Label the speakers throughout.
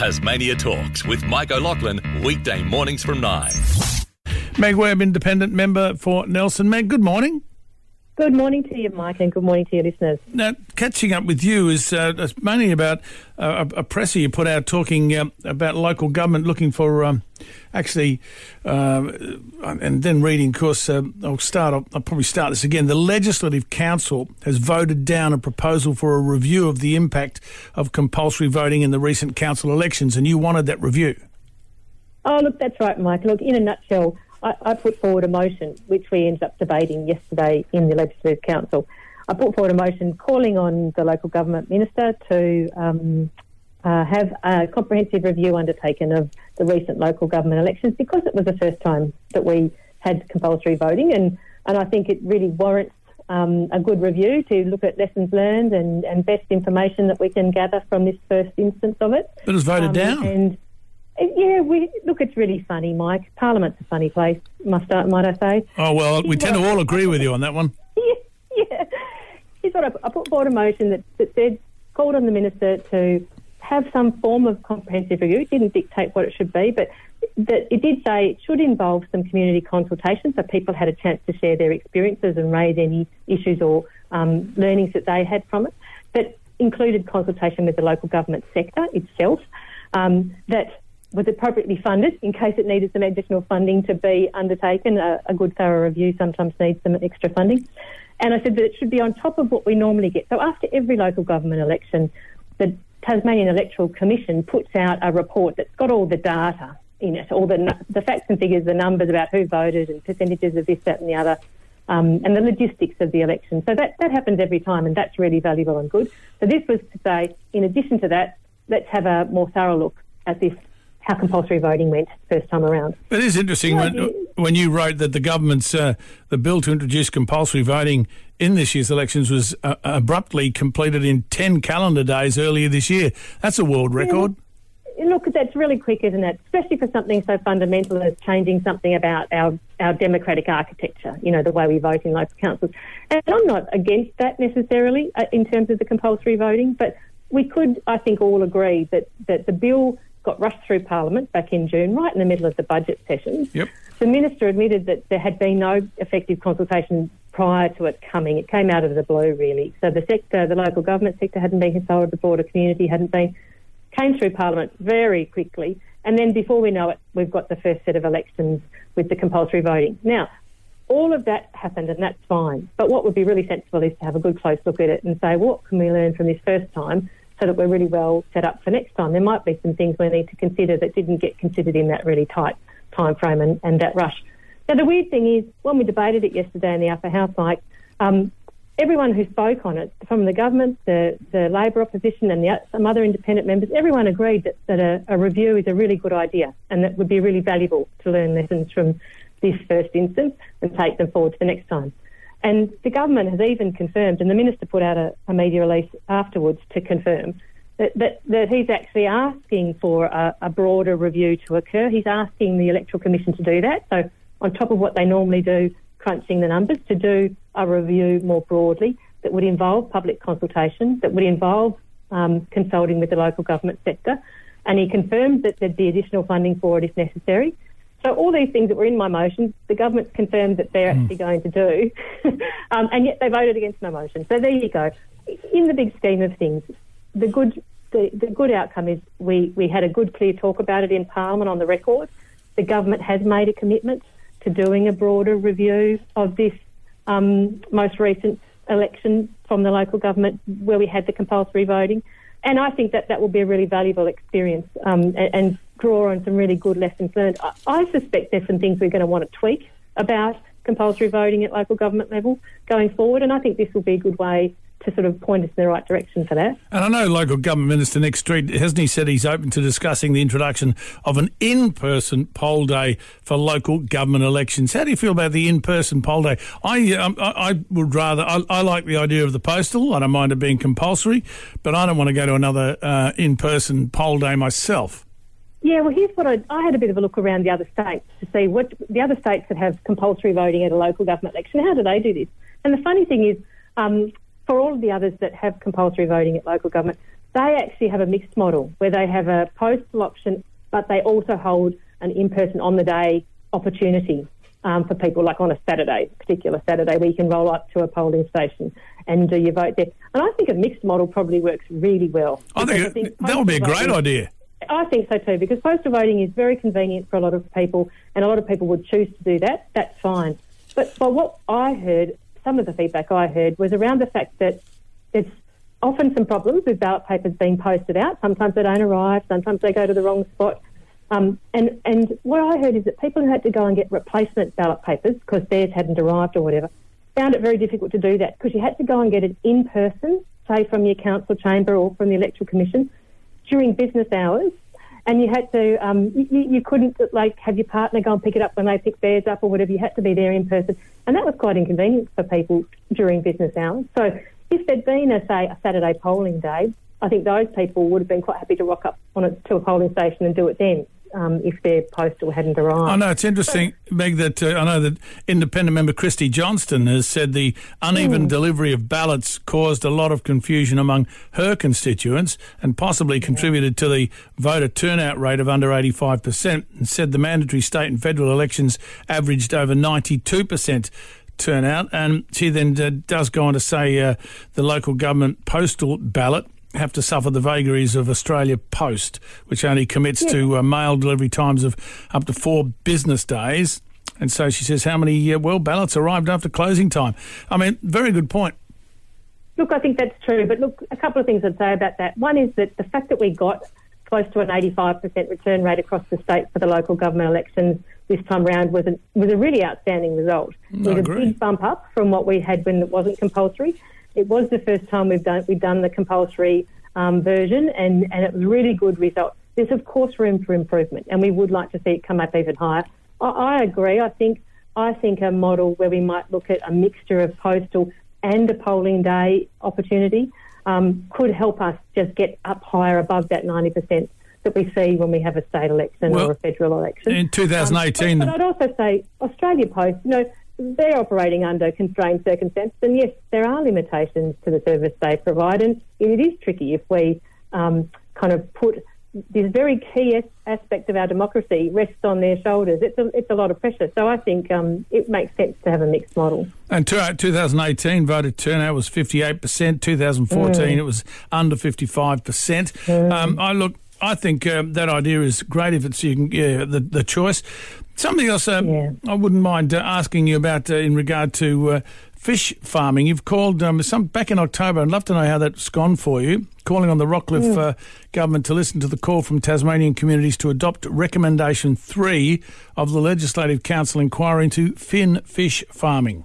Speaker 1: Tasmania Talks with Mike O'Loughlin, weekday mornings from 9.
Speaker 2: Meg Webb, independent member for Nelson. Meg, good morning.
Speaker 3: Good morning to you, Mike, and good morning to your listeners.
Speaker 2: Now, catching up with you is uh, mainly about uh, a, a presser you put out talking uh, about local government looking for um, actually, uh, and then reading, of course, uh, I'll start, I'll, I'll, probably start this again. The Legislative Council has voted down a proposal for a review of the impact of compulsory voting in the recent council elections, and you wanted that review.
Speaker 3: Oh, look, that's right, Mike. Look, in a nutshell, I, I, put forward a motion, which we ended up debating yesterday in the Legislative Council. I put forward a motion calling on the local government minister to um, uh, have a comprehensive review undertaken of the recent local government elections because it was the first time that we had compulsory voting, and, and I think it really warrants um, a good review to look at lessons learned and, and best information that we can gather from this first instance of it.
Speaker 2: But it was voted um, down.
Speaker 3: And yeah, we look. It's really funny, Mike. Parliament's a funny place. Must I, might I say?
Speaker 2: Oh well, we tend to all agree with you on that one.
Speaker 3: Yeah, yeah. Here's what I, I put forward a motion that, that said called on the minister to have some form of comprehensive review. It didn't dictate what it should be, but that it did say it should involve some community consultation, so people had a chance to share their experiences and raise any issues or um, learnings that they had from it. That included consultation with the local government sector itself. Um, that was appropriately funded in case it needed some additional funding to be undertaken. A, a, good thorough review sometimes needs some extra funding. And I said that it should be on top of what we normally get. So after every local government election, the Tasmanian Electoral Commission puts out a report that's got all the data in it, all the, the facts and figures, the numbers about who voted and percentages of this, that, and the other. Um, and the logistics of the election. So that, that happens every time, and that's really valuable and good. So this was to say, in addition to that, let's have a more thorough look at this how compulsory voting went first time around.
Speaker 2: It is interesting when, when you wrote that the government's uh, the bill to introduce compulsory voting in this year's elections was uh, abruptly completed in 10 calendar days earlier this year. That's a world record.
Speaker 3: Yeah. Look, that's really quick, isn't it? Especially for something so fundamental as changing something about our, our democratic architecture, you know, the way we vote in local councils. And I'm not against that necessarily uh, in terms of the compulsory voting, but we could, I think, all agree that, that the bill got rushed through Parliament back in June, right in the middle of the budget sessions.
Speaker 2: Yep.
Speaker 3: The minister admitted that there had been no effective consultation prior to it coming. It came out of the blue, really. So the sector, the local government sector, hadn't been consulted. The broader community hadn't been. Came through Parliament very quickly, and then before we know it, we've got the first set of elections with the compulsory voting. Now, all of that happened, and that's fine. But what would be really sensible is to have a good close look at it and say, what can we learn from this first time so that we're really well set up for next time. There might be some things we need to consider that didn't get considered in that really tight time frame and, and that rush. Now, the weird thing is, when we debated it yesterday in the upper house, Mike, um, everyone who spoke on it, from the government, the, the Labor opposition, and the, some other independent members, everyone agreed that, that a, a review is a really good idea and that would be really valuable to learn lessons from this first instance and take them forward to the next time. And the government has even confirmed, and the minister put out a, a media release afterwards to confirm that, that, that he's actually asking for a, a, broader review to occur. He's asking the Electoral Commission to do that. So, on top of what they normally do, crunching the numbers, to do a review more broadly that would involve public consultation, that would involve um, consulting with the local government sector. And he confirmed that there'd be additional funding for it if necessary. So all these things that were in my motion, the government's confirmed that they're mm. actually going to do, um, and yet they voted against my motion. So there you go. In the big scheme of things, the good the, the good outcome is we, we had a good clear talk about it in Parliament on the record. The government has made a commitment to doing a broader review of this um, most recent election from the local government where we had the compulsory voting. And I think that that will be a really valuable experience um, and, and draw on some really good lessons learned. I, I suspect there's some things we're going to want to tweak about compulsory voting at local government level going forward, and I think this will be a good way to sort of point us in the right direction for that.
Speaker 2: And I know local government minister Nick Street hasn't he said he's open to discussing the introduction of an in-person poll day for local government elections. How do you feel about the in-person poll day? I um, I, I, would rather I, I, like the idea of the postal. I don't mind it being compulsory, but I don't want to go to another uh, in-person poll day myself.
Speaker 3: Yeah, well, here's what I, I had a bit of a look around the other states to see what the other states that have compulsory voting at a local government election, how do they do this? And the funny thing is, um, for all of the others that have compulsory voting at local government, They actually have a mixed model where they have a postal option, but they also hold an in-person on the day opportunity um, for people, like on a Saturday, particular Saturday, where you can roll up to a polling station and do your vote there. And I think a mixed model probably works really well.
Speaker 2: I think, I think that would be a great voting, idea.
Speaker 3: I think so too, because postal voting is very convenient for a lot of people, and a lot of people would choose to do that. That's fine. But, by what I heard, some of the feedback I heard, was around the fact that there's often some problems with ballot papers being posted out. Sometimes they don't arrive, sometimes they go to the wrong spot. Um, and, and what I heard is that people who had to go and get replacement ballot papers because theirs hadn't arrived or whatever found it very difficult to do that because you had to go and get it in person, say from your council chamber or from the electoral commission, during business hours. And you had to, um, you, you couldn't like have your partner go and pick it up when they pick theirs up or whatever. You had to be there in person, and that was quite inconvenient for people during business hours. So if there'd been a say a Saturday polling day, I think those people would have been quite happy to rock up on it to a polling station and do it then um, if their postal hadn't arrived.
Speaker 2: I know it's interesting, Meg. That uh, I know that independent member Kristie Johnston has said the uneven mm. delivery of ballots caused a lot of confusion among her constituents and possibly yeah. contributed to the voter turnout rate of under eighty five percent. And said the mandatory state and federal elections averaged over ninety two percent turnout. And she then uh, does go on to say uh, the local government postal ballot have to suffer the vagaries of Australia Post, which only commits yeah. to uh, mail delivery times of up to four business days. And so she says, how many uh, well ballots arrived after closing time? I mean, very good point.
Speaker 3: Look, I think that's true. But look, a couple of things I'd say about that. One is that the fact that we got close to an 85% return rate across the state for the local government elections this time round was was a really outstanding result. It was a big bump up from what we had when it wasn't compulsory. It was the first time we've done we've done the compulsory um, version, and, and it was really good result. There's of course room for improvement, and we would like to see it come up even higher. I, I agree. I think I think a model where we might look at a mixture of postal and a polling day opportunity um, could help us just get up higher above that 90% that we see when we have a state election well, or a federal election.
Speaker 2: In 2018.
Speaker 3: Um, but, but, I'd also say Australia Post, you know, they're operating under constrained circumstances, and yes, there are limitations to the service they provide, and it is tricky if we um, kind of put this very key aspect of our democracy rests on their shoulders. It's a, it's a lot of pressure. So I think um, it makes sense to have a mixed model.
Speaker 2: And 2018 voter turnout was 58%. 2014 mm. it was under 55%. Mm. Um, I look. I think um, that idea is great if it's you can, yeah, the the choice. Something else uh, yeah. I wouldn't mind uh, asking you about uh, in regard to uh, fish farming. You've called um, some back in October. I'd love to know how that's gone for you. Calling on the Rockliff mm. Uh, government to listen to the call from Tasmanian communities to adopt recommendation three of the Legislative Council inquiry into fin fish farming.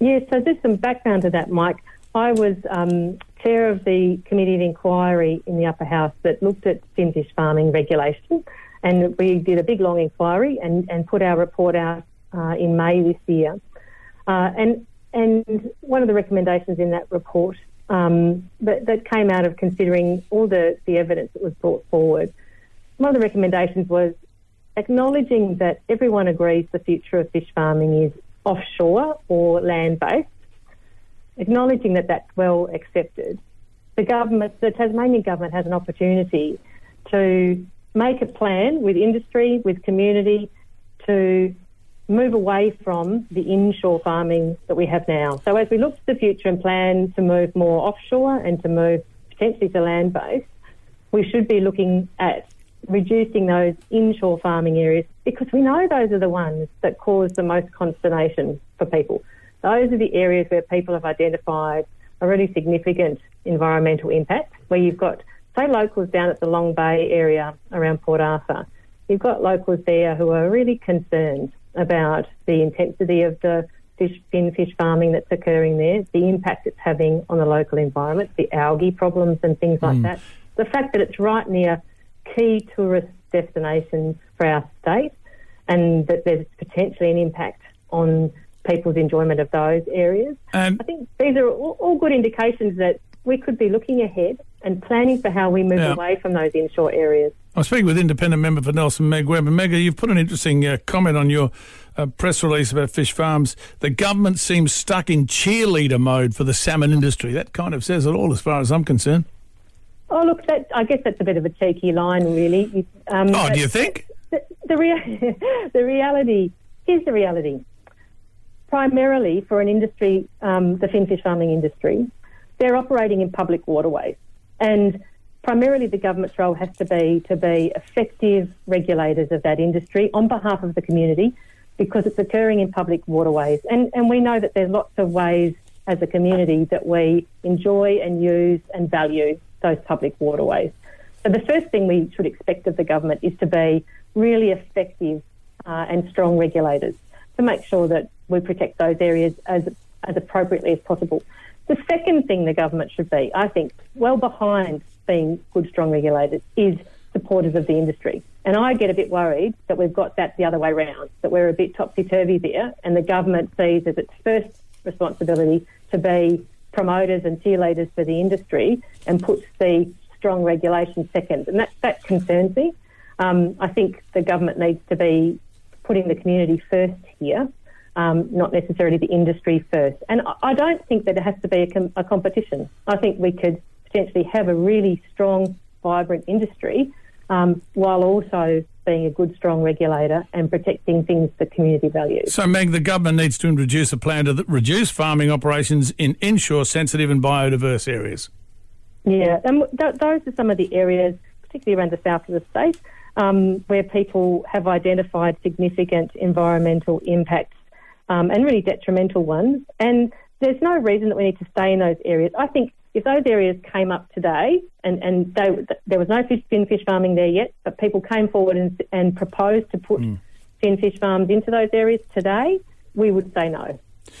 Speaker 3: Yes, yeah, so just some background to that, Mike. I was um, chair of the committee of inquiry in the upper house that looked at finfish farming regulation, and we did a big long inquiry and, and put our report out uh, in May this year. Uh, and and one of the recommendations in that report um, that, that came out of considering all the, the evidence that was brought forward, one of the recommendations was acknowledging that everyone agrees the future of fish farming is offshore or land based acknowledging that that's well accepted, the government, the Tasmanian government has an opportunity to make a plan with industry, with community, to move away from the inshore farming that we have now. So as we look to the future and plan to move more offshore and to move potentially to land based, we should be looking at reducing those inshore farming areas because we know those are the ones that cause the most consternation for people. Those are the areas where people have identified a really significant environmental impact, where you've got, say, locals down at the Long Bay area around Port Arthur. You've got locals there who are really concerned about the intensity of the fish, fin fish farming that's occurring there, the impact it's having on the local environment, the algae problems and things like mm. that. The fact that it's right near key tourist destinations for our state and that there's potentially an impact on people's enjoyment of those areas. Um, I think these are all, all, good indications that we could be looking ahead and planning for how we move yeah. away from those inshore areas.
Speaker 2: I'm speaking with independent member for Nelson, Meg Webb. And Meg, you've put an interesting uh, comment on your uh, press release about fish farms. The government seems stuck in cheerleader mode for the salmon industry. That kind of says it all as far as I'm concerned.
Speaker 3: Oh, look, that, I guess that's a bit of a cheeky line, really.
Speaker 2: Um, oh, do you think?
Speaker 3: The, the, rea- the reality is the reality. Primarily for an industry, um, the finfish farming industry, they're operating in public waterways. And primarily the government's role has to be to be effective regulators of that industry on behalf of the community because it's occurring in public waterways. And, and we know that there's lots of ways as a community that we enjoy and use and value those public waterways. So the first thing we should expect of the government is to be really effective uh, and strong regulators to make sure that we protect those areas as, as appropriately as possible. The second thing the government should be, I think, well behind being good, strong regulators, is supporters of the industry. And I get a bit worried that we've got that the other way round, that we're a bit topsy turvy there, and the government sees as its first responsibility to be promoters and cheerleaders for the industry and puts the strong regulation second. And that, that concerns me. Um, I think the government needs to be putting the community first here, um, not necessarily the industry first. And I don't think that it has to be a, com- a competition. I think we could potentially have a really strong, vibrant industry um, while also being a good, strong regulator and protecting things the community values.
Speaker 2: So, Meg, the government needs to introduce a plan to reduce farming operations in inshore sensitive and biodiverse areas.
Speaker 3: Yeah, and th- those are some of the areas, particularly around the south of the state, um, where people have identified significant environmental impacts um, and really detrimental ones. And there's no reason that we need to stay in those areas. I think if those areas came up today and, and they, there was no fish, finfish farming there yet, but people came forward and, and proposed to put mm. finfish farms into those areas today, we would say no.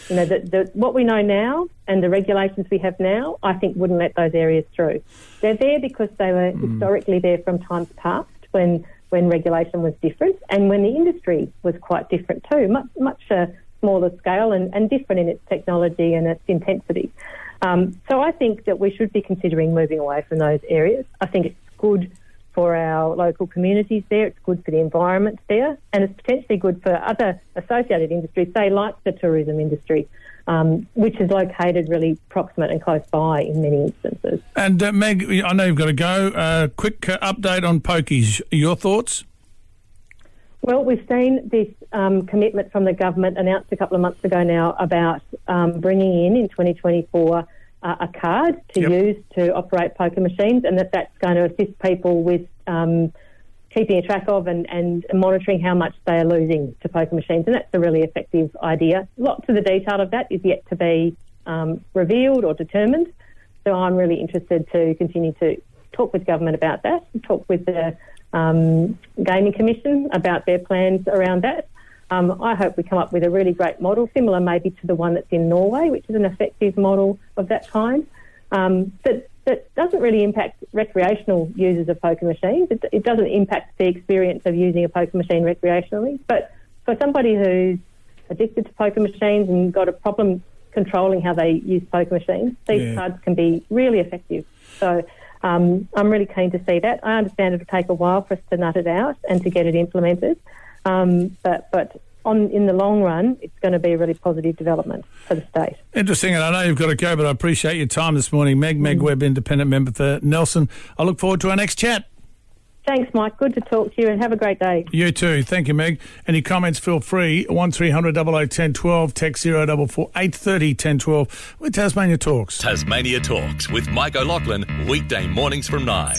Speaker 3: You know, the, the, what we know now and the regulations we have now, I think wouldn't let those areas through. They're there because they were mm. historically there from times past when when regulation was different and when the industry was quite different too, much much uh, smaller scale and, and different in its technology and its intensity. Um, so I think that we should be considering moving away from those areas. I think it's good for our local communities there, it's good for the environment there, and it's potentially good for other associated industries, say like the tourism industry. Um, which is located really proximate and close by in many instances.
Speaker 2: And uh, Meg, I know you've got to go. Uh, quick uh, update on pokies. Your thoughts?
Speaker 3: Well, we've seen this um, commitment from the government announced a couple of months ago now about um, bringing in in 2024 uh, a card to yep. use to operate poker machines, and that that's going to assist people with um, keeping a track of and, and monitoring how much they are losing to poker machines, and that's a really effective idea. Lots of the detail of that is yet to be um, revealed or determined, so I'm really interested to continue to talk with government about that, talk with the um, Gaming Commission about their plans around that. Um, I hope we come up with a really great model, similar maybe to the one that's in Norway, which is an effective model of that kind, um, that, that doesn't really impact recreational users of poker machines. It, it doesn't impact the experience of using a poker machine recreationally. But for somebody who's addicted to poker machines and got a problem controlling how they use poker machines, these yeah. cards can be really effective. So um, I'm really keen to see that. I understand it'll take a while for us to nut it out and to get it implemented, um, but but on in the long run, it's going to be a really positive development for the state.
Speaker 2: Interesting, and I know you've got to go, but I appreciate your time this morning, Meg Meg mm. Webb, independent member for Nelson. I look forward to our next chat.
Speaker 3: Thanks, Mike. Good to talk to you and have a great day.
Speaker 2: You too. Thank you, Meg. Any comments, feel free. 1300 001012, text 044 830 1012 with Tasmania Talks.
Speaker 1: Tasmania Talks with Mike O'Loughlin, weekday mornings from 9.